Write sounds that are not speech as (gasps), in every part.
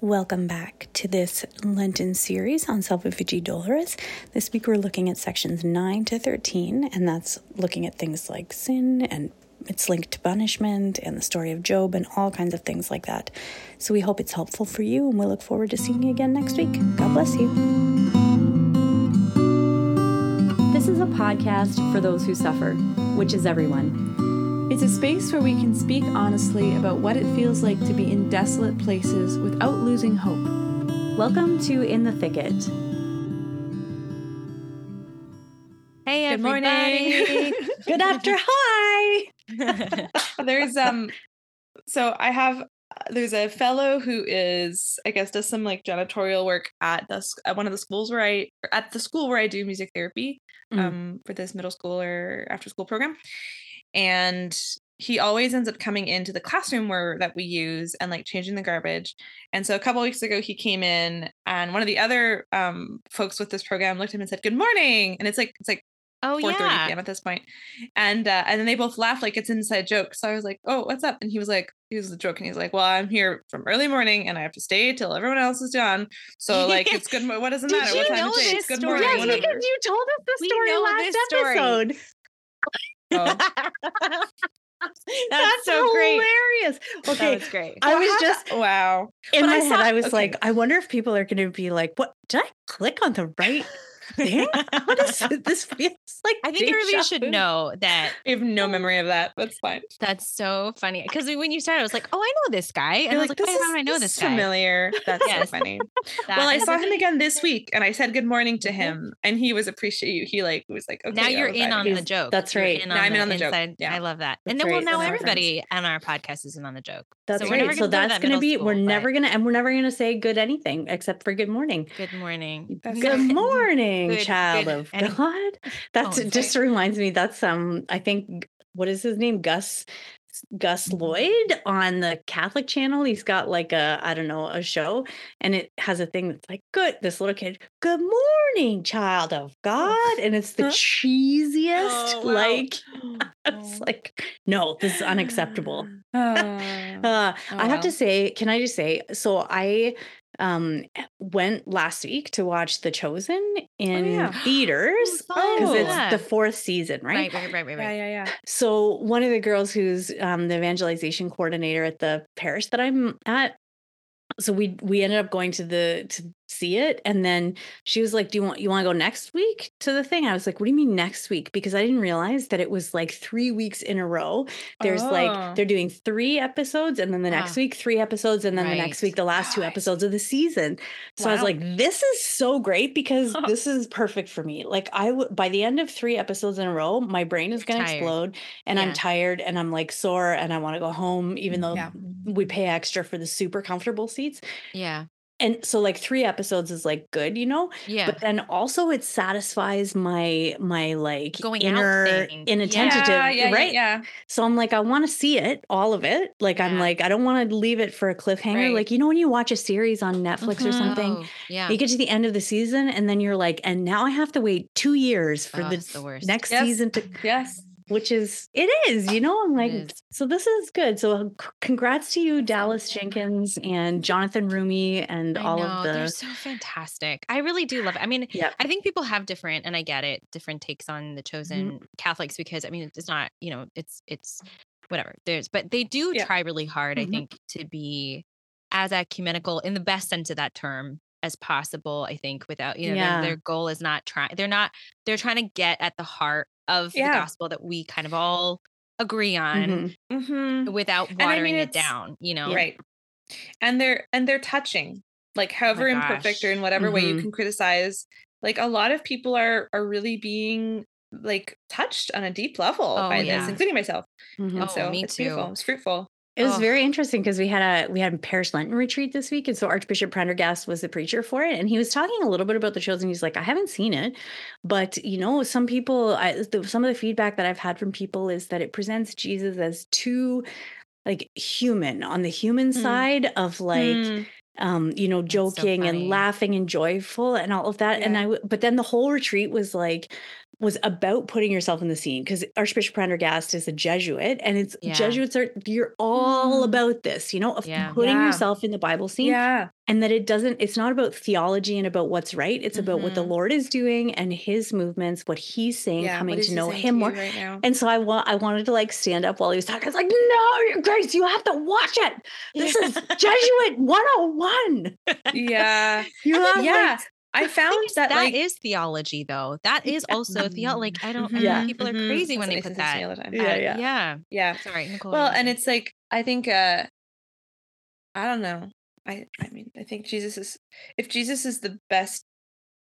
Welcome back to this Lenten series on Salvifici Doloris. This week we're looking at sections 9 to 13, and that's looking at things like sin and its linked to punishment and the story of Job and all kinds of things like that. So we hope it's helpful for you, and we look forward to seeing you again next week. God bless you. This is a podcast for those who suffer, which is everyone. It's a space where we can speak honestly about what it feels like to be in desolate places without losing hope. Welcome to In the Thicket. Hey, Good everybody. morning. (laughs) Good (laughs) after. Hi. (laughs) there's um so I have there's a fellow who is I guess does some like janitorial work at the at one of the schools where I at the school where I do music therapy Mm. um for this middle school or after school program and he always ends up coming into the classroom where that we use and like changing the garbage and so a couple weeks ago he came in and one of the other um folks with this program looked at him and said good morning and it's like it's like oh 4 yeah. p.m. at this point. And uh, and then they both laughed like it's an inside joke. So I was like, oh, what's up? And he was like, he was the joke, and he's like, well, I'm here from early morning and I have to stay till everyone else is done. So like it's good. mo- What (laughs) doesn't Did matter you what time know of day? It's this good story? morning. Yes, whatever. because you told us the story last episode. story. (laughs) Oh. (laughs) That's, so great. hilarious. That Okay, was great. I was just wow. in But my I head. I was okay. like, I wonder if people are going to be like, "What? Did I click on the right thing? what is (laughs) this? Feels like I think everybody deja should know that I have no memory of that. That's fine. that's so funny. Because when you started, I was like, oh, I know this guy. And You're I was like, this why do is- I know this this guy? familiar. That's Yes. so funny. (laughs) That well, I saw him again this week, and I said good morning to Mhm. him, and he was appreciate. He like was like, okay, now you're in on the joke. That's right. Now I'm in on the joke. Yeah. I love that. That's and then well, right. now everybody on our podcast is in on the joke. That's So right. So gonna that's going to be. we're never going to, and we're never going to say good anything except for good morning. Good morning. Good right. (laughs) Good- child good of any- God. (laughs) That's Oh, just reminds me. That's um. I think what is his name? Gus. Gus Mm-hmm. Lloyd on the Catholic channel. He's got like a I don't know a show, and it has a thing that's like good. This little kid, good morning, child of God, and it's the cheesiest. Oh, wow. Like (laughs) Oh. it's like no, this is unacceptable. Uh, (laughs) Uh, Oh, I have to say, can I just say, so I um went last week to watch The Chosen in yeah. (gasps) theaters Oh, because fun. it's Yeah. the fourth season, right? Right, right, right, right, yeah, yeah, yeah. So one of the girls who's um, the evangelization coordinator at the parish that I'm at, so we we ended up going to the to see it, and then she was like, "Do you want you want to go next week to the thing?" I was like, "What do you mean next week?" Because I didn't realize that it was like three weeks in a row. There's Oh. like they're doing three episodes, and then the next Ah. week three episodes, and then the next week the last two episodes of the season. So I was like, "This is so great because (laughs) this is perfect for me." Like I would by the end of three episodes in a row, my brain is going to explode and I'm tired and I'm like sore and I want to go home, even though Yeah. we pay extra for the super comfortable seats. Yeah. And so like three episodes is like good, you know? Yeah. But then also it satisfies my my like Going inner inattentive, yeah, yeah, right? Yeah. So I'm like, I want to see it, all of it. Like I'm like, I don't want to leave it for a cliffhanger. Right. Like, you know, when you watch a series on Netflix or Mhm. something, Oh, yeah. you get to the end of the season and then you're like, and now I have to wait two years for Oh, the, the worst. next Yes. season to Yes. Which is it is you know i'm like so this is good so c- congrats to you dallas jenkins and jonathan roumie and I all know, of the they're so fantastic. I really do love it. I mean, yeah. I think people have different, and I get it, different takes on Mm-hmm. the chosen Catholics because I mean, it's not, you know, it's it's whatever. There's, but they do Yeah. try really hard, Mhm. I think, to be as ecumenical in the best sense of that term as possible. I think without, you know, Yeah. their, their goal is not trying. They're not. They're trying to get at the heart of Yeah. the gospel that we kind of all agree on Mhm. Mm-hmm. without I watering mean, it down. You know, Right. And they're and they're touching. Like however imperfect or in whatever way you Mhm. can criticize. Like a lot of people are are really being like touched on a deep level Oh, by yeah. this, including myself. And Oh, so me it's beautiful. too. It's fruitful. It was Ugh. very interesting because we had a we had a parish lenten retreat this week and so archbishop prendergast was the preacher for it and he was talking a little bit about the chosen he's like i haven't seen it but you know some people I, the, some of the feedback that i've had from people is that it presents jesus as too like human on the human Hmm. side of like Mm. um you know That's so joking and laughing and joyful and all of that and Yeah. i w- but then the whole retreat was like was about putting yourself in the scene because Archbishop Prendergast is a Jesuit and it's Yeah. Jesuits are you're all Mm. about this, you know, of Yeah. putting Yeah. yourself in the Bible scene Yeah. and that it doesn't it's not about theology and about what's right. It's about what the Mhm. Lord is doing and his movements, what he's saying, coming to know him you more. right now. And so I want I wanted to like stand up while he was talking. I was like, no, Grace, you have to watch it. This is Jesuit 101. (laughs) yeah. (laughs) You have Yeah. like I found is, that, that like is theology, though. That is also theo. Like I don't. I think Yeah. people are mhm. crazy That's when what they put says to me that. the time. Yeah, that- yeah. yeah. Yeah. Sorry, Nicole. Well, and it's like I think uh I don't know. I I mean, I think Jesus is if Jesus is the best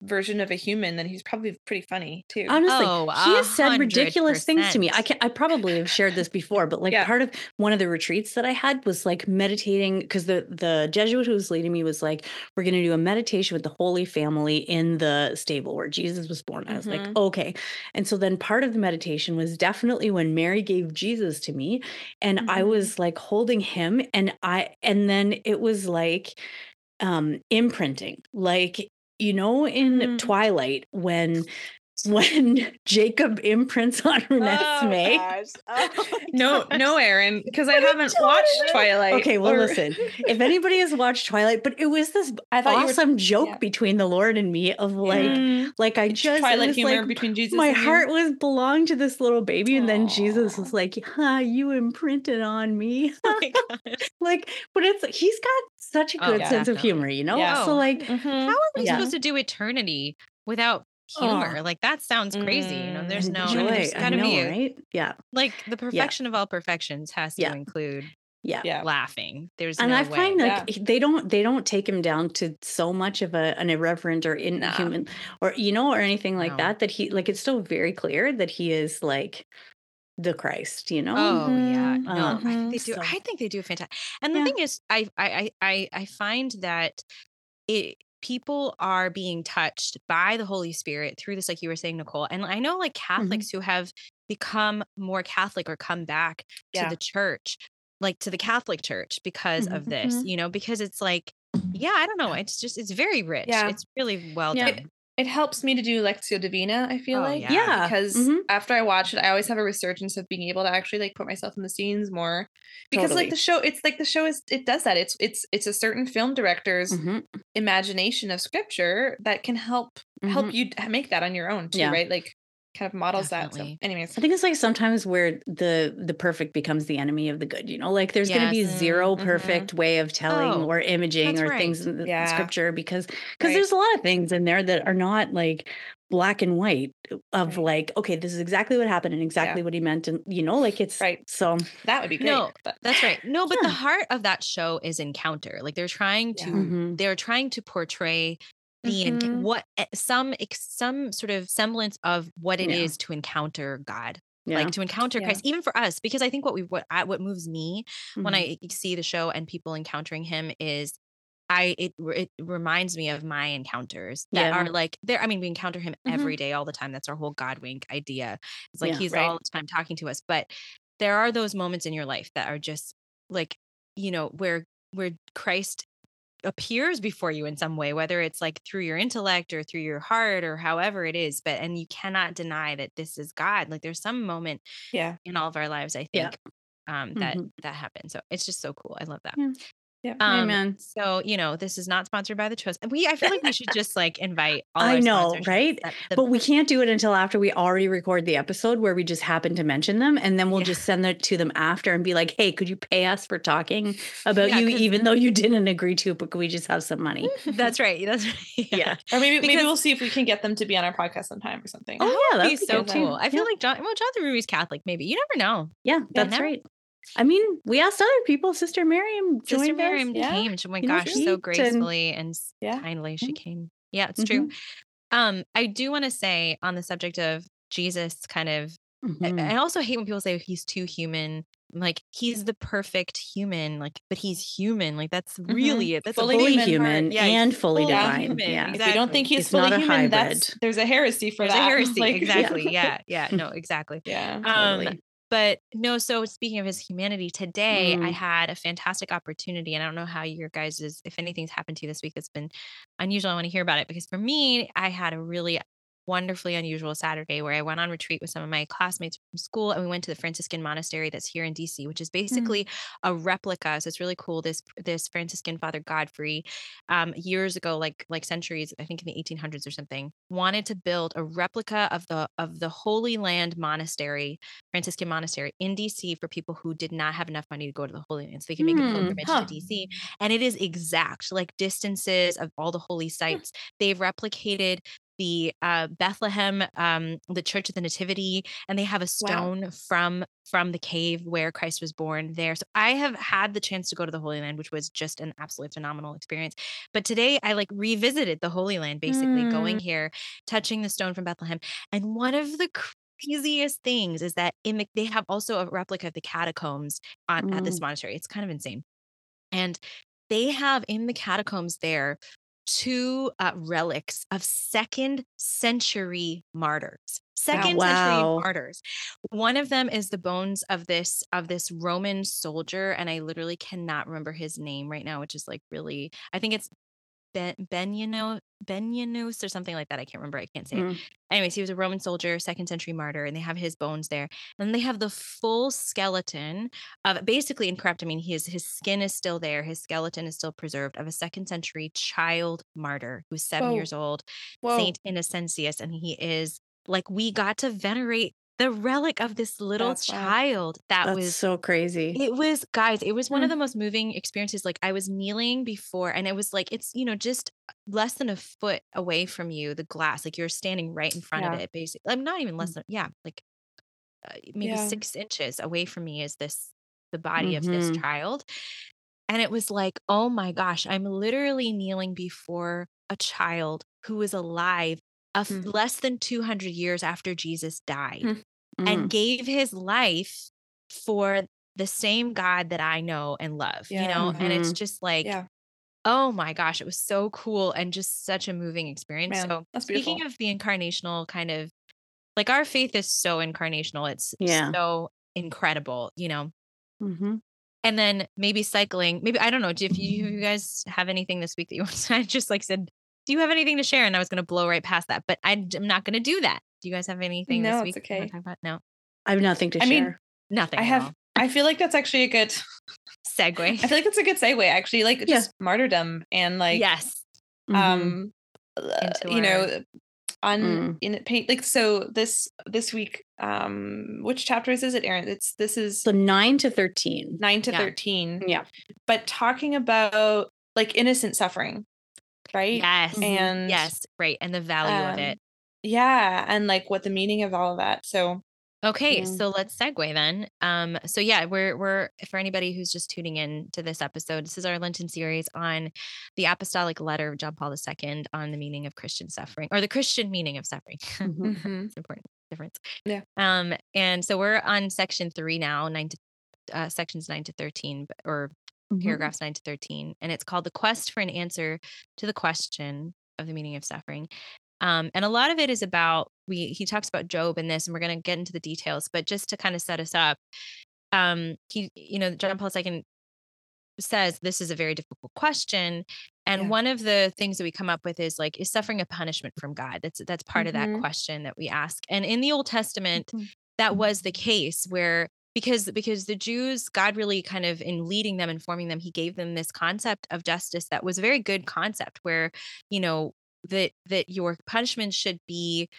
version of a human, then he's probably pretty funny too. Honestly, Oh, he has said ridiculous things to me. I 100%. can I probably have shared this before, but like Yeah. part of one of the retreats that I had was like meditating because the the Jesuit who was leading me was like, we're gonna do a meditation with the Holy Family in the stable where Jesus was born. I was like, Mhm. okay. And so then part of the meditation was definitely when Mary gave Jesus to me, and I Mhm. was like holding him, and I and then it was like um imprinting like you know in Mhm. twilight when (laughs) when jacob imprints on renesmee (laughs) no, no, Aaron, because I haven't watched Twilight. Okay well or- listen if anybody has watched twilight but it was this I (laughs) thought you were- awesome joke yeah. between the lord and me of like Mm, like i just Twilight humor like between Jesus. my and you. heart was belonged to this little baby and then jesus was like huh you imprinted on me Oh like but it's he's got such a Oh, good yeah. sense of humor you know Yeah. so like Mhm, How are we supposed to do eternity without humor? Like that sounds crazy. You know, Mm, there's no. joy There's I gotta know, be a, right yeah like the perfection of all perfections has to Yeah. include yeah Yeah. laughing. There's and no I way. find like Yeah. they don't they don't take him down to so much of a an irreverent or inhuman or you know or anything like No. that that he like it's still very clear that he is like the Christ, you know? Oh yeah, Mhm, no, I think they mhm. do. So- I think they do fantastic. And the Yeah. thing is, I I I I I find that it people are being touched by the Holy Spirit through this, like you were saying, Nicole. And I know like Catholics who have become more Catholic or come back Yeah. to the church, like to the Catholic Church because of this. Mhm. You know, because it's like, yeah, I don't know. It's just it's very rich. Yeah. It's really well Yeah. done. It helps me to do Lectio Divina, I feel Oh, like. yeah. Yeah. Because mhm. after I watch it, I always have a resurgence of being able to actually like put myself in the scenes more. Because Totally. like the show, it's like the show is it does that. It's it's it's a certain film director's Mhm, imagination of scripture that can help help mhm. you make that on your own too, Yeah. right? Like kind of models that. So anyways. I think it's like sometimes where the the perfect becomes the enemy of the good, you know? Like there's going to be Yes. zero Mhm, mhm. perfect way of telling Oh, or imaging or right. things in the Yeah. scripture because because Right. there's a lot of things in there that are not like black and white of Right. like okay, this is exactly what happened and exactly what he meant and you know like it's Right. so That would be great. No, but That's right. No, but the heart of that show is encounter. Like they're trying to Yeah. mhm. they're trying to portray the enc- Mhm. what eh, some some sort of semblance of what it is Yeah. to encounter God. yeah. Like to encounter Yeah. Christ even for us because I think what we what I, what moves me when Mhm. I see the show and people encountering him is I it it reminds me of my encounters that Yeah. are like there I mean we encounter him Mhm. every day all the time that's our whole God wink idea. It's like Yeah. he's Right. all the time talking to us but there are those moments in your life that are just like you know where where Christ appears before you in some way whether it's like through your intellect or through your heart or however it is but and you cannot deny that this is God like there's some moment yeah. in all of our lives I Yeah. think um that Mhm. that happens so it's just so cool I love that Yeah. Yeah. um, Amen. So you know, this is not sponsored by the Chosen. We I feel like we should just like invite. All I our know, right? the- But we can't do it until after we already record the episode where we just happen to mention them. And then we'll Yeah. just send it to them after and be like, hey, could you pay us for talking about Yeah, you, 'cause- even though you didn't agree to it, but could we just have some money? that's (laughs) right. That's right. (laughs) Yeah. Or maybe maybe we'll see if we can get them to be on our podcast sometime or something. Oh, That yeah, That'd be so good too. cool. I feel Yeah. like John. Well, Jonathan Roumie's Catholic. Maybe you never know. Yeah, that's never- right. I mean, we asked other people. Sister Miriam Sister Miriam us. Yeah. came. Oh my gosh, so gracefully and s- Yeah. kindly she came. Yeah, it's true. Um, I do want to say on the subject of Jesus, kind of I- Mhm. I also hate when people say he's too human. Like he's the perfect human, like, but he's human. Like that's really it. That's Fully a Fully human human. Yeah, and fully fully divine. human, Yeah. If you don't think Exactly. he's It's fully not a human, that's there's a heresy for There's that. a (laughs) heresy. Like, exactly. Yeah. Yeah. No, exactly. (laughs) Yeah. Um, Totally. But no, so speaking of his humanity, today I Mm. had a fantastic opportunity, and I don't know how your guys is if anything's happened to you this week that's been unusual. I want to hear about it because for me, I had a really wonderfully unusual Saturday where I went on retreat with some of my classmates from school and we went to the Franciscan monastery that's here in DC, which is basically mm. a replica. So it's really cool. This this Franciscan Father Godfrey, um, years ago, like like centuries, I think in the 1800s or something, wanted to build a replica of the of the Holy Land Monastery, Franciscan monastery in DC for people who did not have enough money to go to the Holy Land, so they can make mm, a pilgrimage huh. to DC. And it is exact, like distances of all the holy sites. They've replicated the uh, Bethlehem, um, the Church of the Nativity, and they have a stone wow. from from the cave where Christ was born there. So I have had the chance to go to the Holy Land, which was just an absolutely phenomenal experience. But today I like revisited the Holy Land, basically mm. going here, touching the stone from Bethlehem, and one of the craziest things is that in the, they have also a replica of the catacombs on, mm. at this mm. monastery. It's kind of insane, and they have in the catacombs there two uh, relics of second century martyrs second wow. century martyrs one of them is the bones of this of this roman soldier and i literally cannot remember his name right now which is like really i think it's ben Benino Benyanus or something like that. I can't remember. I can't say mm. it. Anyways, he was a Roman soldier, second century martyr, and they have his bones there. And they have the full skeleton of basically incorrupt. I mean, his his skin is still there, his skeleton is still preserved of a second century child martyr who's seven Whoa. years old, Whoa. Saint Innocentius, and he is like we got to venerate the relic of this little That's child that That's was so crazy. It was, guys, it was one of mm. the most moving experiences. Like, I was kneeling before, and it was like, it's, you know, just less than a foot away from you, the glass, like you're standing right in front yeah. of it, basically. I'm not even less mm. than, yeah, like uh, maybe yeah. six inches away from me is this, the body mm-hmm. of this mm-hmm. child. And it was like, oh my gosh, I'm literally kneeling before a child who was alive mm. less than 200 years after Jesus died mm. And mm. gave his life for the same God that I know and love, yeah. you know? Mm-hmm. And it's mm-hmm. just like, yeah. oh my gosh, it was so cool and just such a moving experience. Man, so, speaking of the incarnational kind of like our faith is so incarnational, it's yeah. so incredible, you know? Mm-hmm. And then maybe cycling, maybe I don't know. If you, you guys have anything this week that you want to, (laughs) I just like said do you have anything to share? And I was going to blow right past that, but I'm not going to do that. Do you guys have anything no, this week? It's okay. Talk about? No, I have nothing to I share. Mean, nothing. I have. I feel like that's actually a good segue. I feel like that's a good segue, actually. Like yeah. just martyrdom and like yes, um, mm-hmm. you know, on mm. in it like so this this week um which chapters is it aaron it's this is so 9 to 13 9 to yeah. 13 yeah but talking about like innocent suffering right? Yes. Mm-hmm. And yes, right. And the value um, of it. Yeah. And like what the meaning of all of that. So Okay, yeah. so let's segue then. Um, so yeah, we're we're for anybody who's just tuning in to this episode, this is our Lenten series on the apostolic letter of John Paul II on the meaning of Christian suffering or the Christian meaning of suffering. (laughs) Mm-hmm. it's important difference. Yeah. Um, and so we're on section three now, nine to uh, sections nine to thirteen, or mm-hmm. paragraphs 9 to 13. And it's called The Quest for an Answer to the Question of the Meaning of Suffering. Um, and a lot of it is about we he talks about Job in this, and we're going to get into the details, but just to kind of set us up, um, he, you know, John Paul II says this is a very difficult question. And yeah. one of the things that we come up with is like, is suffering a punishment from God? That's that's part mm-hmm. of that mm-hmm. question that we ask. And in the Old Testament, mm-hmm. that was the case where because because the Jews, God really kind of in leading them and forming them, He gave them this concept of justice that was a very good concept, where you know that that your punishment should be,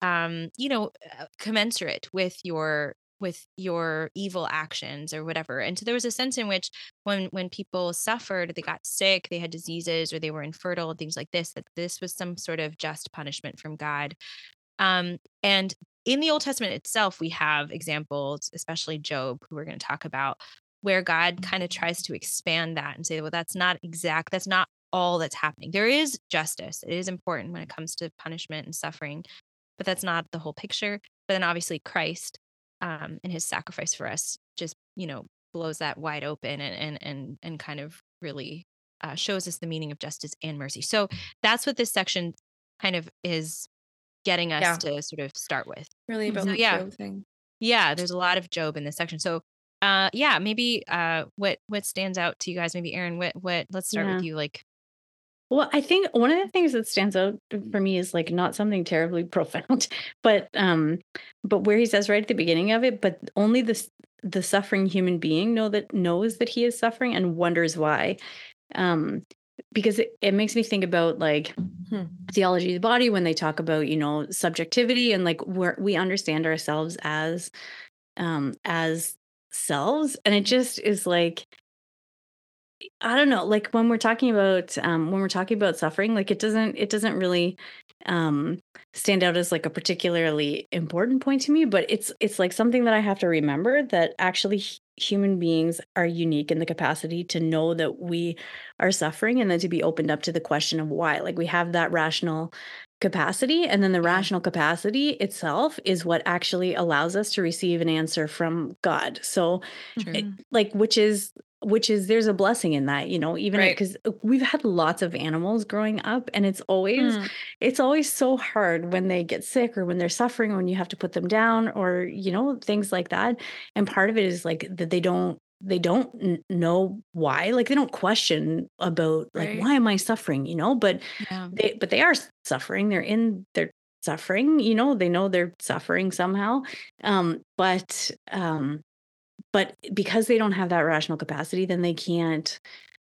um, you know, uh, commensurate with your with your evil actions or whatever. And so there was a sense in which when when people suffered they got sick they had diseases or they were infertile things like this that this was some sort of just punishment from god. Um, and in the Old Testament itself, we have examples, especially Job, who we're going to talk about, where God kind of tries to expand that and say, well, that's not exact, that's not all that's happening. There is justice. It is important when it comes to punishment and suffering, but that's not the whole picture. But then obviously Christ um, and his sacrifice for us just, you know, blows that wide open and and and and kind of really uh, shows us the meaning of justice and mercy. So that's what this section kind of is getting us yeah. to sort of start with. Really about so, the yeah. Job thing. Yeah, there's a lot of Job in this section. So uh yeah, maybe uh what what stands out to you guys? Maybe Aaron, what what let's start yeah. with you. Like Well, I think one of the things that stands out for me is like not something terribly (laughs) profound, but um, but where he says right at the beginning of it, but only the the suffering human being know that knows that he is suffering and wonders why. Um, because it, it makes me think about like hmm. theology of the body when they talk about you know subjectivity and like where we understand ourselves as um as selves and it just is like I don't know, like when we're talking about um when we're talking about suffering, like it doesn't it doesn't really um stand out as like a particularly important point to me, but it's it's like something that I have to remember that actually human beings are unique in the capacity to know that we are suffering and then to be opened up to the question of why. Like we have that rational capacity and then the rational capacity itself is what actually allows us to receive an answer from God. So it, like which is which is there's a blessing in that you know even because right. we've had lots of animals growing up and it's always mm. it's always so hard when they get sick or when they're suffering when you have to put them down or you know things like that and part of it is like that they don't they don't know why like they don't question about like right. why am i suffering you know but yeah. they but they are suffering they're in their suffering you know they know they're suffering somehow um but um but because they don't have that rational capacity then they can't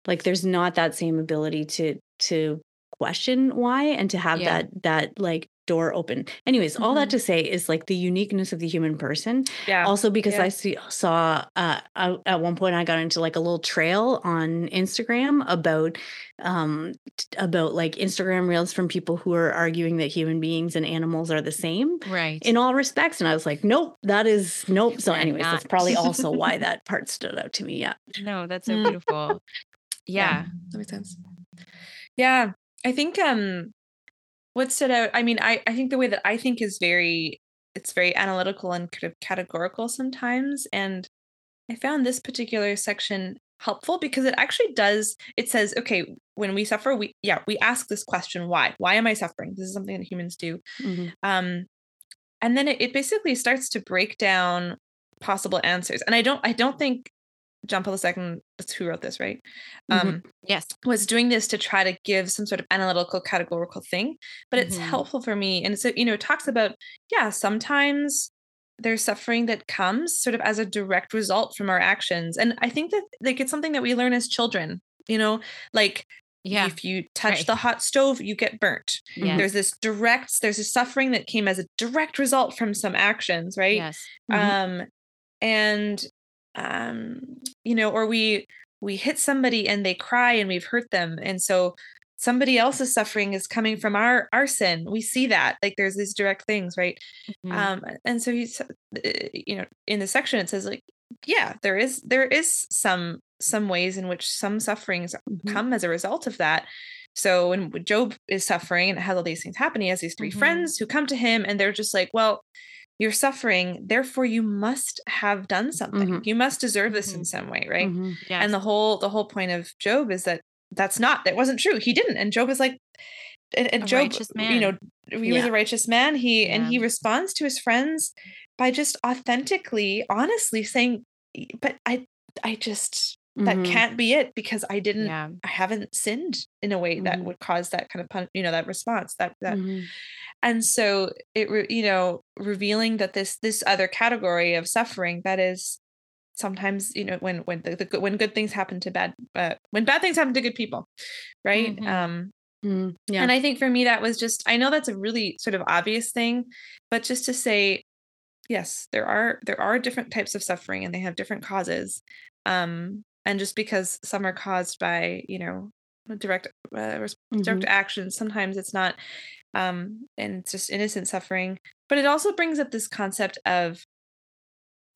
like there's not that same ability to to question why and to have yeah. that that like door open. Anyways, mm-hmm. all that mm-hmm. to say is like the uniqueness of the human person. Yeah. Also because yeah. I see, saw uh, I, at one point I got into like a little trail on Instagram about um about like Instagram reels from people who are arguing that human beings and animals are the same. Right. In all respects and I was like, nope, that is nope. So anyways, not. that's probably also why (laughs) that part stood out to me. Yeah. No, that's so mm. beautiful. yeah. yeah. That makes sense. Yeah. I think um what stood out i mean i i think the way that i think is very it's very analytical and kind of categorical sometimes and i found this particular section helpful because it actually does it says okay when we suffer we yeah we ask this question why? Why am i suffering? This is something that humans do. Mm-hmm. um and then it, it basically starts to break down possible answers and i don't i don't think John Paul II, that's who wrote this, right? Mm-hmm. Um, yes. Was doing this to try to give some sort of analytical, categorical thing, but it's mm-hmm. helpful for me. And so, you know, it talks about, yeah, sometimes there's suffering that comes sort of as a direct result from our actions. And I think that like it's something that we learn as children, you know, like yeah. If you touch right. the hot stove, you get burnt. Yeah. There's this direct, there's a suffering that came as a direct result from some actions, right? Yes. Mm-hmm. Um, and um you know or we we hit somebody and they cry and we've hurt them and so somebody else's suffering is coming from our our sin we see that like there's these direct things right mm-hmm. um and so he's uh, you know in the section it says like yeah there is there is some some ways in which some sufferings mm-hmm. come as a result of that so when job is suffering and has all these things happening he has these 3 mm-hmm. friends who come to him and they're just like well you're suffering therefore you must have done something mm-hmm. you must deserve this mm-hmm. in some way right mm-hmm. yes. and the whole the whole point of job is that that's not that wasn't true he didn't and job is like and, and job you know he yeah. was a righteous man he yeah. and he responds to his friends by just authentically honestly saying but i i just that mm-hmm. can't be it because i didn't yeah. i haven't sinned in a way that mm-hmm. would cause that kind of pun- you know that response that that mm-hmm and so it re- you know revealing that this this other category of suffering that is sometimes you know when when the, the when good things happen to bad uh, when bad things happen to good people right mm-hmm. um mm, yeah. and i think for me that was just i know that's a really sort of obvious thing but just to say yes there are there are different types of suffering and they have different causes um and just because some are caused by you know direct uh, direct mm-hmm. actions sometimes it's not um, and it's just innocent suffering. But it also brings up this concept of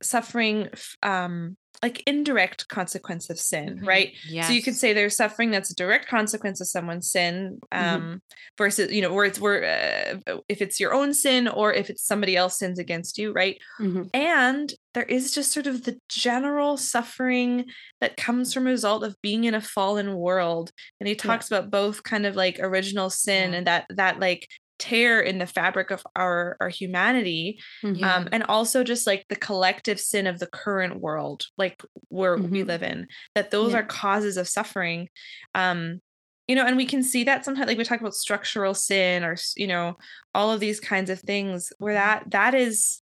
suffering um like indirect consequence of sin mm-hmm. right yes. so you could say there's suffering that's a direct consequence of someone's sin mm-hmm. um mm-hmm. versus you know where it's where uh, if it's your own sin or if it's somebody else sins against you right mm-hmm. and there is just sort of the general suffering that comes from a result of being in a fallen world and he talks yeah. about both kind of like original sin yeah. and that that like tear in the fabric of our our humanity mm-hmm. um and also just like the collective sin of the current world like where mm-hmm. we live in that those yeah. are causes of suffering um you know and we can see that sometimes like we talk about structural sin or you know all of these kinds of things where that that is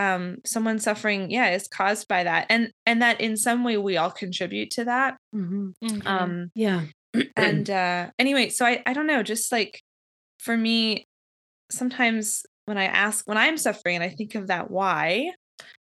um someone suffering yeah is caused by that and and that in some way we all contribute to that Mhm. Mhm. um Yeah. (clears throat) and uh anyway so i i don't know just like for me sometimes when i ask when i'm suffering and i think of that why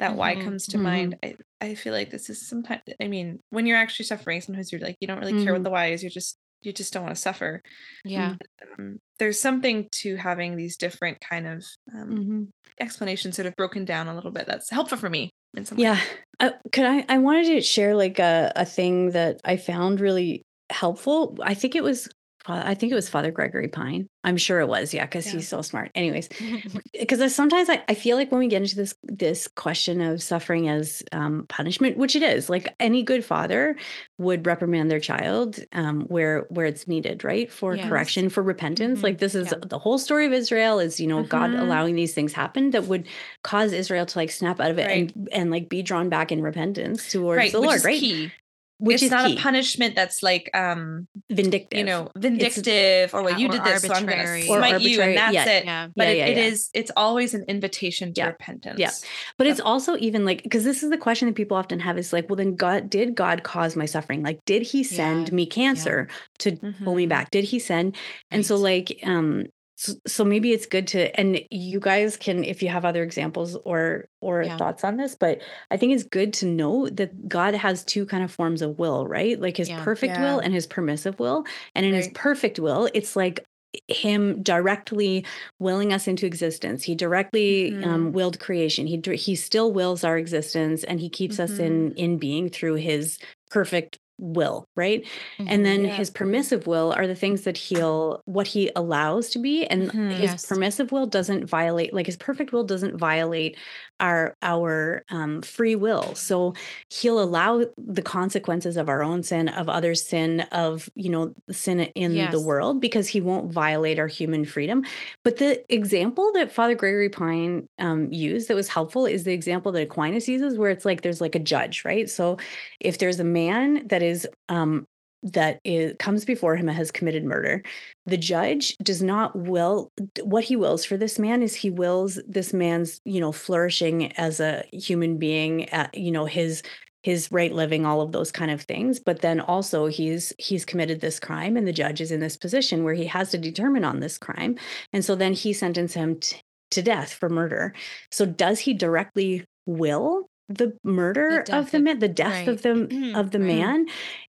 that why Mhm, comes to mhm. mind I, I feel like this is sometimes i mean when you're actually suffering sometimes you're like you don't really care what Mhm. the why is you're just you just don't want to suffer yeah um, there's something to having these different kind of um, Mhm. explanations sort of broken down a little bit that's helpful for me in some Yeah. Uh, could I? I wanted to share like a, a thing that I found really helpful. I think it was. I think it was Father Gregory Pine. I'm sure it was. Yeah, because Yeah. he's so smart. Anyways, (laughs) because sometimes I, I feel like when we get into this this question of suffering as um, punishment, which it is, like any good father would reprimand their child um, where where it's needed, right? For Yes. correction, for repentance. Mhm. Like this is Yeah. the whole story of Israel is you know God Mhm. allowing these things happen that would cause Israel to like snap out of it Right. and and like be drawn back in repentance towards right the which Lord, is right? key Which it's is not key. a punishment that's like um vindictive. you know vindictive or well Yeah, you did this so i'm gonna. Or smite you and that's yeah. it yeah but it, it is it's always an invitation to repentance. Yeah. But it's also even like because this is the question that people often have is like, well, then God did God cause my suffering? Like, did He send me cancer to pull me Mhm. back? Did He send? And so like, um, so, so maybe it's good to and you guys can if you have other examples or or Yeah. thoughts on this but i think it's good to know that god has two kind of forms of will right like his Yeah. perfect will and his permissive will and in his perfect will it's like him directly willing us into existence he directly Mhm. um, willed creation he he still wills our existence and he keeps us in Mm-hmm. in being through his perfect will right Mhm. and then Yeah. his permissive will are the things that he'll what he allows to be and Mhm. his Yes. permissive will doesn't violate like his perfect will doesn't violate our our um, free will. So he'll allow the consequences of our own sin of others sin of you know sin in the world because he won't violate our human freedom. But the example that father gregory pine um, used that was helpful is the example that aquinas uses where it's like there's like a judge right? So if there's a man that is um that is comes before him and has committed murder. The judge does not will what he wills for this man is he wills this man's you know flourishing as a human being at, you know his his right living all of those kind of things. But then also he's he's committed this crime and the judge is in this position where he has to determine on this crime. And so then he sentenced him t- to death for murder. So does he directly will the murder death of the man the death of the (clears throat) of the Right. man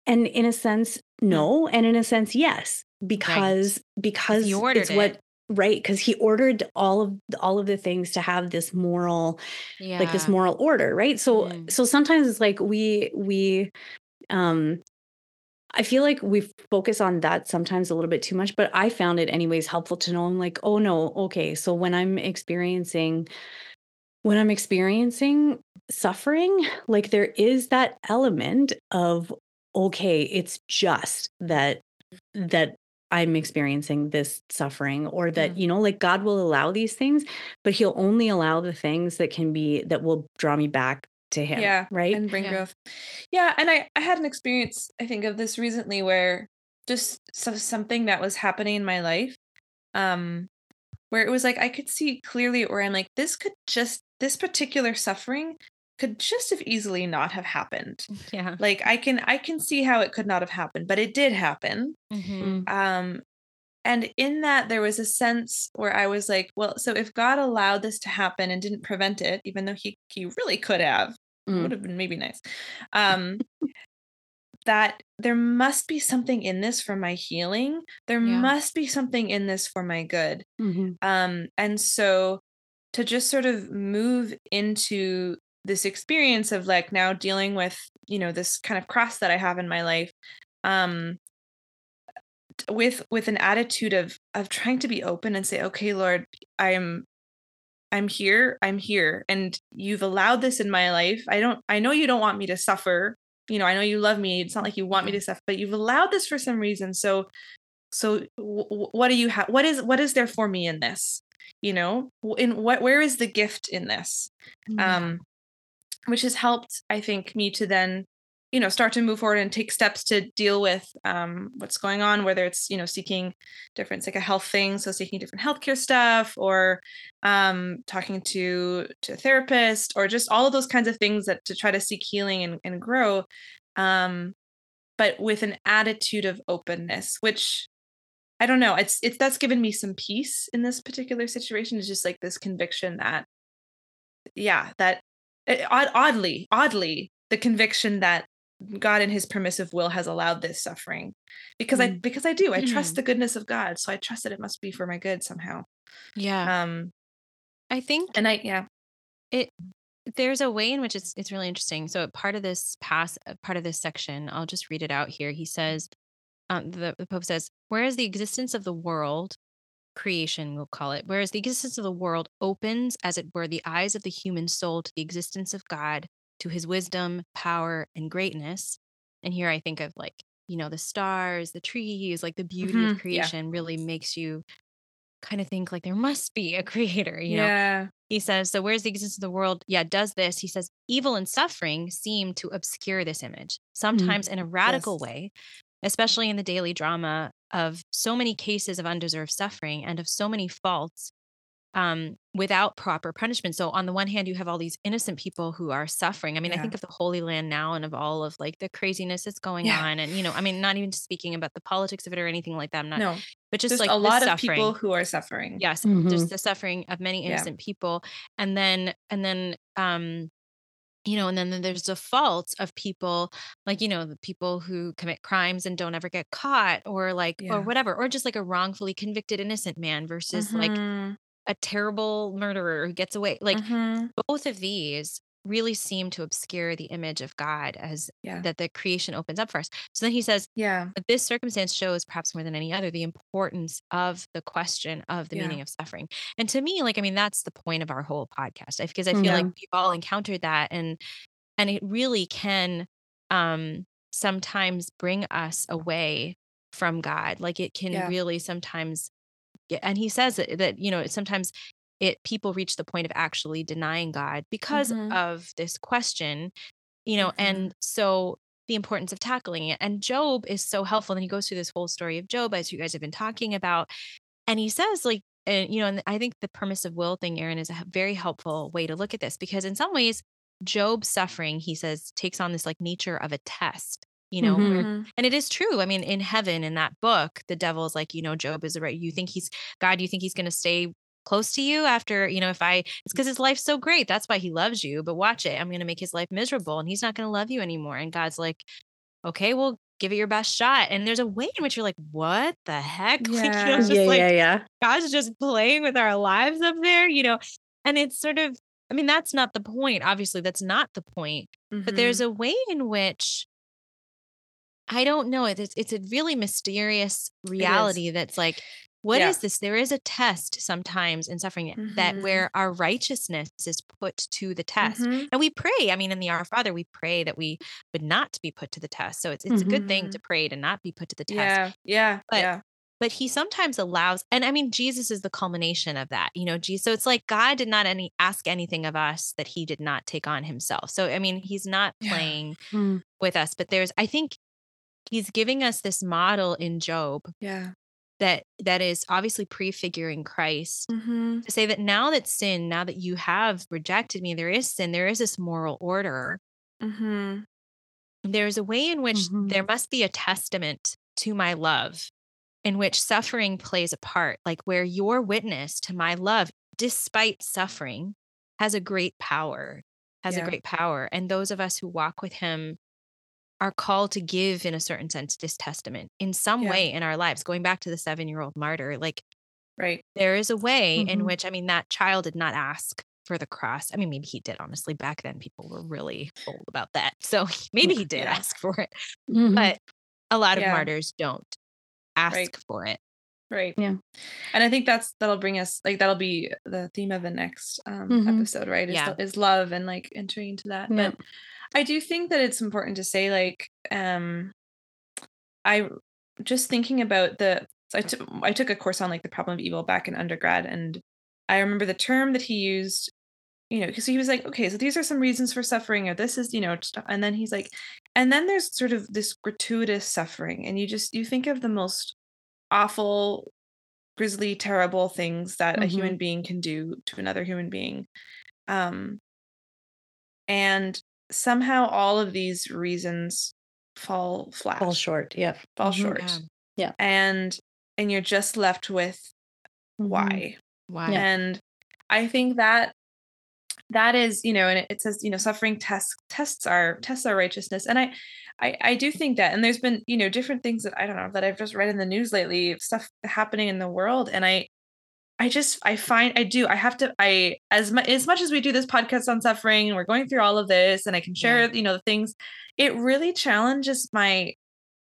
and in a sense no and in a sense yes because because ordered it's what it. right because he ordered all of all of the things to have this moral yeah like this moral order right so Mhm. so sometimes it's like we we um I feel like we focus on that sometimes a little bit too much, but I found it anyways helpful to know I'm like, oh no, okay. So when I'm experiencing when I'm experiencing suffering, like there is that element of okay, it's just that that I'm experiencing this suffering or that Mm. you know like God will allow these things, but he'll only allow the things that can be that will draw me back to him, yeah right? and bring Yeah. growth yeah and i i had an experience i think of this recently where just so, something that was happening in my life um where it was like i could see clearly where i'm like this could just this particular suffering could just have easily not have happened yeah like i can i can see how it could not have happened but it did happen Mhm. um and in that there was a sense where i was like well so if god allowed this to happen and didn't prevent it even though he he really could have Mm. would have been maybe nice um that there must be something in this for my healing there Yeah. must be something in this for my good Mhm. um and so to just sort of move into this experience of like now dealing with you know this kind of cross that i have in my life um with with an attitude of of trying to be open and say okay lord i'm i'm here i'm here and you've allowed this in my life. I don't i know you don't want me to suffer. You know i know you love me. It's not like you want me to suffer but you've allowed this for some reason. So so what do you have what is what is there for me in this you know in what where is the gift in this Yeah. um which has helped i think me to then you know start to move forward and take steps to deal with um, what's going on whether it's you know seeking different like a health thing so seeking different healthcare stuff or um, talking to to a therapist or just all of those kinds of things that to try to seek healing and, and grow um, but with an attitude of openness which i don't know it's it's that's given me some peace in this particular situation is just like this conviction that yeah that eh, odd, oddly oddly the conviction that God in his permissive will has allowed this suffering because mm. I because I do I trust mm. the goodness of God so I trust that it must be for my good somehow. Yeah. Um I think and I yeah. It there's a way in which it's it's really interesting. So part of this pass part of this section, I'll just read it out here. He says um, the, the Pope says, whereas the existence of the world, creation, we'll call it, whereas the existence of the world opens, as it were, the eyes of the human soul to the existence of God, to his wisdom, power, and greatness. And here I think of like, you know, the stars, the trees, like the beauty mm-hmm. of creation yeah. really makes you kind of think like there must be a (laughs) creator, you yeah. know. He says, so where's the existence of the world? Yeah, does this. He says, evil and suffering seem to obscure this image, mm, sometimes mm in a radical yes. way, especially in the daily drama of so many cases of undeserved suffering and of so many faults um, without proper punishment. So on the one hand, you have all these innocent people who are suffering. I mean, yeah. I think of the Holy Land now and of all of like the craziness that's going yeah. on, and you know, I mean, not even speaking about the politics of it or anything like that. I'm not. No, but just, just like a lot of people who are suffering. Yes, mm-hmm. just the suffering of many innocent yeah. people, and then and then um you know and then there's the fault of people like you know the people who commit crimes and don't ever get caught or like yeah. or whatever or just like a wrongfully convicted innocent man versus mm-hmm. like a terrible murderer who gets away. Like mm-hmm. both of these really seem to obscure the image of God as yeah. that the creation opens up for us. So then he says, Yeah, But this circumstance shows perhaps more than any other the importance of the question of the yeah. meaning of suffering. And to me, like, I mean, that's the point of our whole podcast. Because I feel yeah. like we've all encountered that and and it really can um sometimes bring us away from God. Like it can really sometimes and he says that, that you know sometimes it people reach the point of actually denying god because mm-hmm. of this question you know mm-hmm. and so the importance of tackling it and job is so helpful and he goes through this whole story of job as you guys have been talking about and he says like and you know and i think the permissive will thing aaron is a very helpful way to look at this because in some ways job's suffering he says takes on this like nature of a test you know mm-hmm. where, and it is true i mean in heaven in that book the devil's like you know job is right you think he's god you think he's going to stay close to you after you know if i it's because his life's so great that's why he loves you but watch it i'm going to make his life miserable and he's not going to love you anymore and god's like okay well give it your best shot and there's a way in which you're like what the heck (laughs) yeah. like, you know, yeah, like, yeah yeah god's just playing with our lives up there you know and it's sort of i mean that's not the point obviously that's not the point mm-hmm. but there's mm-hmm. a way in which I don't know. It's it's a really mysterious reality that's like, what yeah. is this? There is a test sometimes in suffering mm-hmm. that where our righteousness is put to the test. Mm-hmm. And we pray. I mean, in the Our Father, we pray that we would not be put to the test. So it's it's mm-hmm. a good thing to mm-hmm. pray to not be put to the test. Yeah. Yeah. But yeah. But he sometimes allows, and I mean, Jesus is the culmination of that, you know. Jesus, so it's like God did not any ask anything of us that He did not take on Himself. So I mean, He's not playing yeah. mm. with us. But there's, I think, he's giving us this model in Job. Yeah. That that is obviously prefiguring Christ mm-hmm. to say that now that sin, now that you have rejected me, there is sin, there is this moral order. Mm-hmm. There's a way in which mm-hmm. there must be a testament to my love, in which suffering plays a part, like where your witness to my love, despite suffering, has a great power, has yeah. a great power. And those of us who walk with him are called to give in a certain sense this testament in some yeah. way in our lives going back to the 7-year-old martyr like right there is a way mm-hmm. in which i mean that child did not ask for the cross i mean maybe he did honestly back then people were really bold about that (laughs) so maybe he did yeah. ask for it mm-hmm. but a lot of yeah. martyrs don't ask right. for it right yeah and i think that's that'll bring us like that'll be the theme of the next um mm-hmm. episode right is, yeah. is love and like entering into that but I do think that it's important to say, like, um, I just thinking about the. So I, t- I took a course on like the problem of evil back in undergrad, and I remember the term that he used. You know, because he was like, okay, so these are some reasons for suffering, or this is, you know, and then he's like, and then there's sort of this gratuitous suffering and you just you think of the most awful grisly terrible things that a Mhm. human being can do to another human being um and somehow all of these reasons fall flat Fall short. Yeah. fall Mhm. short Yeah. Yeah. and and you're just left with Mhm. why Why? and i think that that is you know and it, says you know suffering tests tests our tests our righteousness and I, I i do think that and there's been you know different things that i don't know that i've just read in the news lately of stuff happening in the world and i i just i find i do i have to i as much as much as we do this podcast on suffering and we're going through all of this and i can share you know the things it really challenges my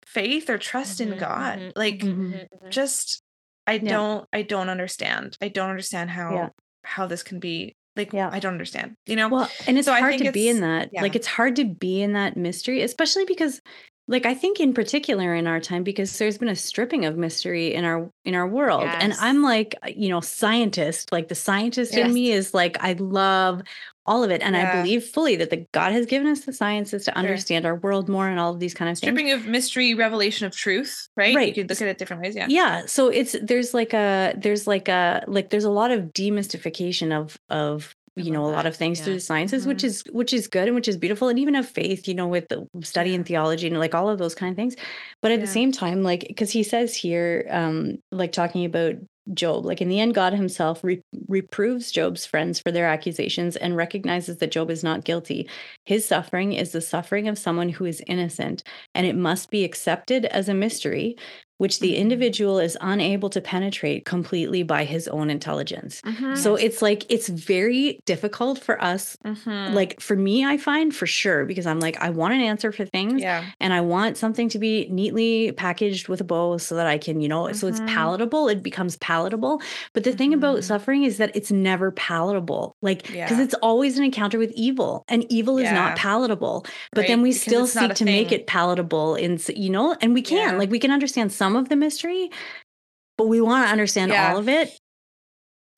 faith or trust in Mhm, god mhm, like Mhm. mhm, mhm. just i Yeah. don't i don't understand i don't understand how Yeah. how this can be like Yeah. i don't understand you know Well, and it's So I hard to be in it's- that. Like it's hard to be in that mystery, especially because like I think in particular in our time because there's been a stripping of mystery in our in our world. And I'm like, you know, scientist, like the scientist in me is like I love all of it and I believe fully that the God has given us the sciences to understand our world more and all of these kind of things. stripping of mystery revelation of truth right Right. you could look at it different ways yeah yeah so it's there's like a there's like a like there's a lot of demystification of of you know a lot of things through the sciences which Mhm. is which is good and which is beautiful and even of faith you know with the study Yeah. and theology and like all of those kind of things but at the same time like because he says here um like talking about Job. Like in the end, God himself re- reproves Job's friends for their accusations and recognizes that Job is not guilty. His suffering is the suffering of someone who is innocent, and it must be accepted as a mystery, which the Mhm. individual is unable to penetrate completely by his own intelligence. Mhm. So it's like, it's very difficult for us. Mhm. Like for me, I find for sure, because I'm like, I want an answer for things yeah and I want something to be neatly packaged with a bow so that I can, you know, so it's palatable. It becomes palatable. But the thing about suffering is that it's never palatable. Like, because Yeah. it's always an encounter with evil, and evil is Yeah. not palatable. But then we because still seek to make it palatable, in you know, and we can. Yeah. Like, we can understand some of the mystery, but we want to understand Yeah. all of it,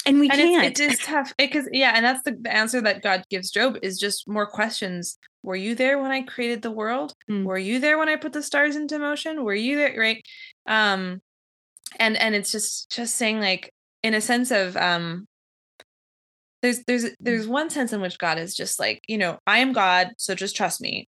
and we and can't. it's, tough because yeah and that's the, the answer that god gives job is just more questions were you there when i created the world Mm. were you there when i put the stars into motion were you there right um and and it's just just saying like in a sense of um there's there's there's one sense in which god is just like you know i am god so just trust me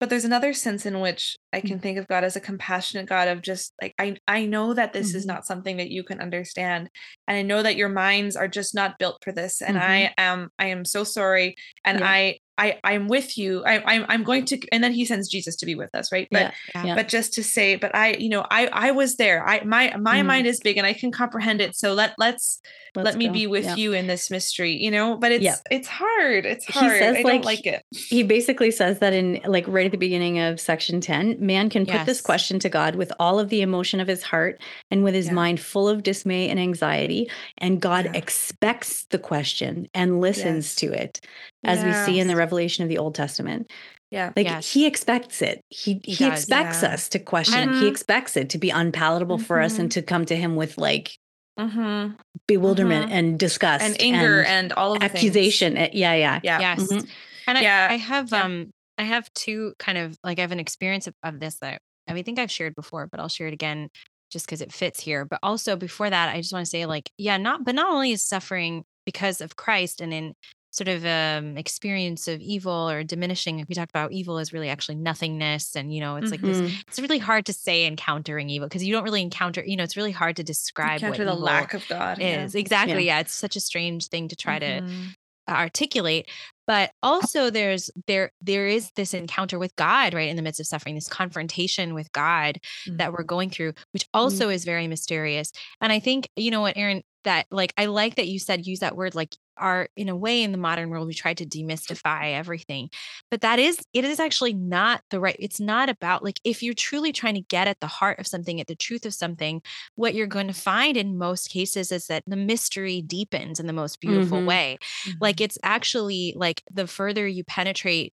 but there's another sense in which i Mm. can think of god as a compassionate god of just like i i know that this is Mhm. not something that you can understand and i know that your minds are just not built for this and Mhm. i am i am so sorry and Yeah. i i i'm with you. I i'm i'm going to and then he sends jesus to be with us right? But yeah. Yeah. But just to say but i you know i i was there. I my my Mhm. mind is big and i can comprehend it. So let let's Let's let me go. be with Yeah. you in this mystery you know? But it's it's hard. It's He hard. says, i like, don't like it. he basically says that in like right at the beginning of section 10 man can put this question to god with all of the emotion of his heart and with his mind full of dismay and anxiety and god expects the question and listens Yes. to it as we see in the revelation of the old testament yeah like Yes. he expects it he he, He does, expects yeah. us to question it. he expects it to be unpalatable for us and to come to him with like hmm bewilderment Mhm. and disgust and anger and, all of the things. accusation Uh, yeah yeah yeah Yes. Mhm. And I, Yeah. I have Yeah. um I have two kind of like I have an experience of, of this that I mean, I think I've shared before, but I'll share it again just because it fits here. But also before that, I just want to say like, yeah, not but not only is suffering because of Christ and in sort of um experience of evil or diminishing, if we talk about evil is really actually nothingness. And you know, it's like this Mm. it's really hard to say encountering evil because you don't really encounter, you know, it's really hard to describe what the evil lack of god yeah. is. Exactly. Yeah. It's such a strange thing to try to Mhm. articulate but also there's there there is this encounter with god right in the midst of suffering this confrontation with god that we're going through which also is very mysterious and i think you know what aaron that like i like that you said use that word like are in a way in the modern world we try to demystify everything but that is it is actually not the right it's not about like if you're truly trying to get at the heart of something at the truth of something what you're going to find in most cases is that the mystery deepens in the most beautiful Mhm. way like it's actually like the further you penetrate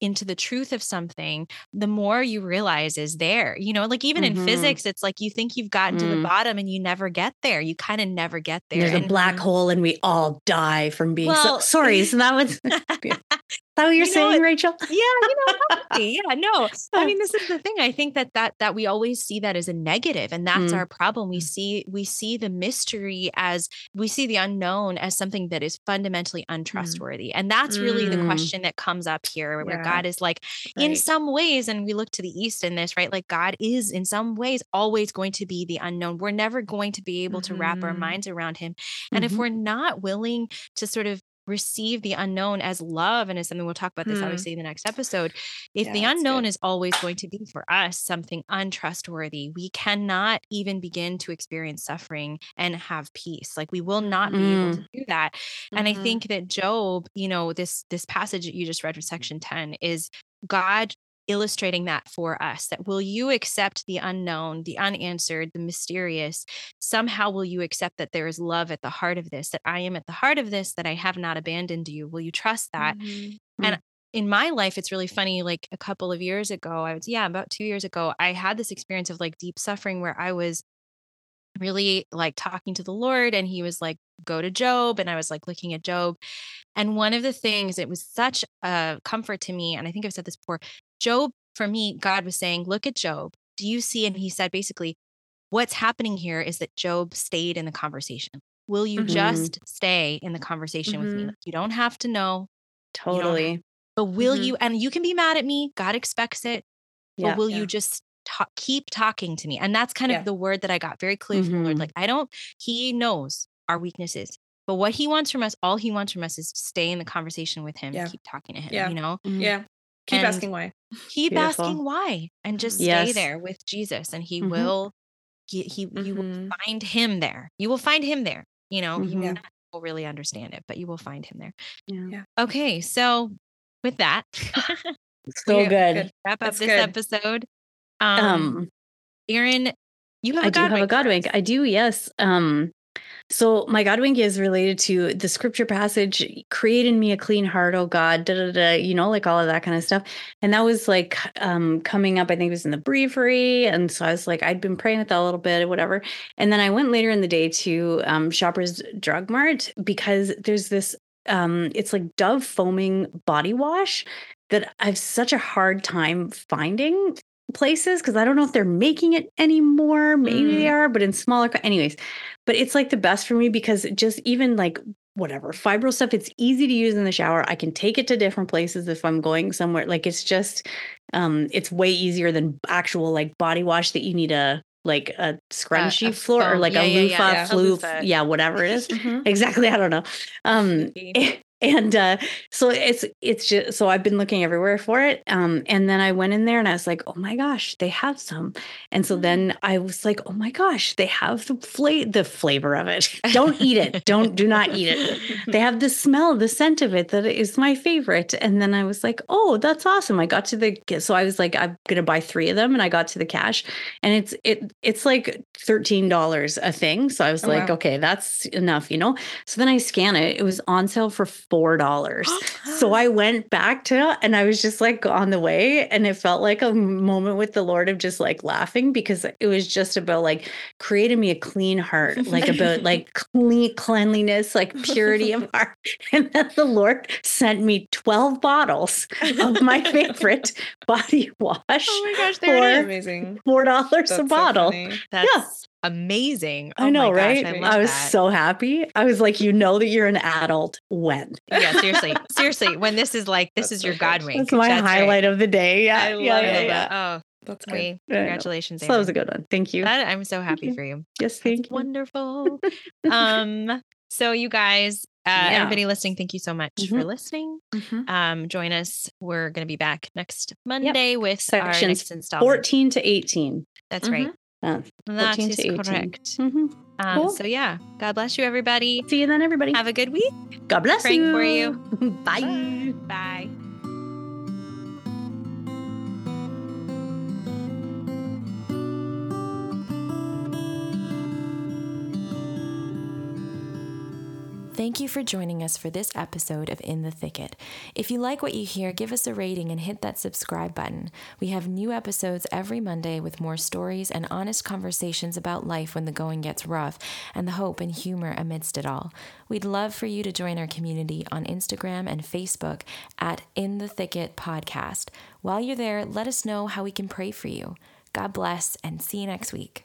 into the truth of something the more you realize is there you know like even Mhm. in physics it's like you think you've gotten to the Mm. bottom and you never get there you kind of never get there There's a black hole and we all die from being Well- so sorry. (laughs) So that was (laughs) (laughs) that what you're You know, saying, Rachel? yeah you know yeah no (laughs) i mean this is the thing i think that that that we always see that as a negative and that's Mm. our problem we Mm. see we see the mystery as we see the unknown as something that is fundamentally untrustworthy and that's really the Mm. question that comes up here where Yeah. god is like in some ways and we look to the east in this right like god is in some ways always going to be the unknown we're never going to be able to wrap our Mhm. minds around him and if Mhm. we're not willing to sort of receive the unknown as love and as something we'll talk about this Hmm. obviously in the next episode if Yeah, the unknown is always going to be for us something untrustworthy we cannot even begin to experience suffering and have peace like we will not be able to do that and i Mhm. think that job you know this this passage that you just read from section 10 is god illustrating that for us that will you accept the unknown the unanswered the mysterious? Somehow will you accept that there is love at the heart of this that i am at the heart of this that i have not abandoned you? Will you trust that? Mhm. in my life it's really funny like a couple of years ago i was yeah about 2 years ago i had this experience of like deep suffering where i was really like talking to the lord and he was like go to job and i was like looking at job. And one of the things it was such a comfort to me and i think i've said this before job for me god was saying look at job do you see and he said basically what's happening here is that job stayed in the conversation will you Mhm. just stay in the conversation with me Mhm. Like, you don't have to know Totally. but will Mhm. you and you can be mad at me god expects it but Yeah. will Yeah. you just ta- keep talking to me and that's kind Yeah. of the word that i got very clear from the lord Mhm. like i don't he knows our weaknesses but what he wants from us all he wants from us is stay in the conversation with him keep talking to him you know. Yeah. Keep And- asking why. keep Beautiful. asking why and just Mhm. stay there with jesus and he Mhm. will he, he you will Mhm. find him there you will find him there you know you Mhm. may not will really understand it but you will find him there Yeah. Yeah. okay so with that (laughs) (laughs) So We're good. good. wrap up That's this good. episode um, Um, Aaron, you have a I do have a wink for God wink. I do, yes. Um, so my God wink is related to the scripture passage, create in me a clean heart, oh God, da da da, you know, like all of that kind of stuff. And that was like um coming up, I think it was in the breviary. And so I was like, I'd been praying with that a little bit or whatever. And then I went later in the day to um Shoppers Drug Mart because there's this um it's like Dove foaming body wash that I've such a hard time finding places because I don't know if they're making it anymore. Maybe they Mm. are, but in smaller. Anyways, but it's like the best for me because just even like whatever fibro stuff, it's easy to use in the shower. I can take it to different places if I'm going somewhere. Like it's just, um, it's way easier than actual like body wash that you need a like a scrunchy a floor or like Yeah, a yeah, loofah, yeah, yeah. A floof, yeah, whatever it is. (laughs) Mhm. exactly. I don't know. Um. And uh so it's it's just so i've been looking everywhere for it um and then i went in there and i was like oh my gosh they have some. And so Mm. then i was like oh my gosh they have the fla- the flavor of it. (laughs) Don't eat it. Don't do not eat it. They (laughs) have the smell the scent of it that is my favorite. And then i was like oh that's awesome. I got to the so i was like i'm gonna buy three of them and i got to the cash and it's it it's like $13 a thing. So i was Oh, like wow. okay that's enough you know? So then I scan it. It was on sale for four dollars. (gasps) so I went back to and I was just like on the way, and it felt like a moment with the Lord of just like laughing because it was just about like creating me a clean heart, like about (laughs) like clean cleanliness, like purity of (laughs) heart. And then the Lord sent me twelve bottles of my (laughs) favorite body wash. Oh my gosh, there it for is. Amazing. Four dollars That's a bottle. funny. That's amazing. I Oh know, my gosh, right? I, I love I was that. so happy. I was like, you know that you're an adult when. yeah, seriously, (laughs) seriously. When this is like, this That's is your good. God wink. That's my right. highlight of the day. Yeah, I yeah, love yeah, it. yeah. Oh, That's good. wait, congratulations. So that was a good one. Thank you. That, I'm so happy you. (laughs) for you. yes, That's thank you. wonderful. (laughs) um, so you guys, uh, Yeah. everybody listening, thank you so much for Mhm. listening. Mhm. Um, join us. We're going to be back next Monday with our Sections next installment. 14 to 18. That's Mhm. right. Uh, That 14 is to 18. correct. Mhm. Um, Cool. So yeah, God bless you, everybody. See you then, everybody. Have a good week. God bless praying you. for you. (laughs) Bye. Bye. Thank you for joining us for this episode of In the Thicket. If you like what you hear, give us a rating and hit that subscribe button. We have new episodes every Monday with more stories and honest conversations about life when the going gets rough and the hope and humor amidst it all. We'd love for you to join our community on Instagram and Facebook at In the Thicket Podcast. While you're there, let us know how we can pray for you. God bless and see you next week.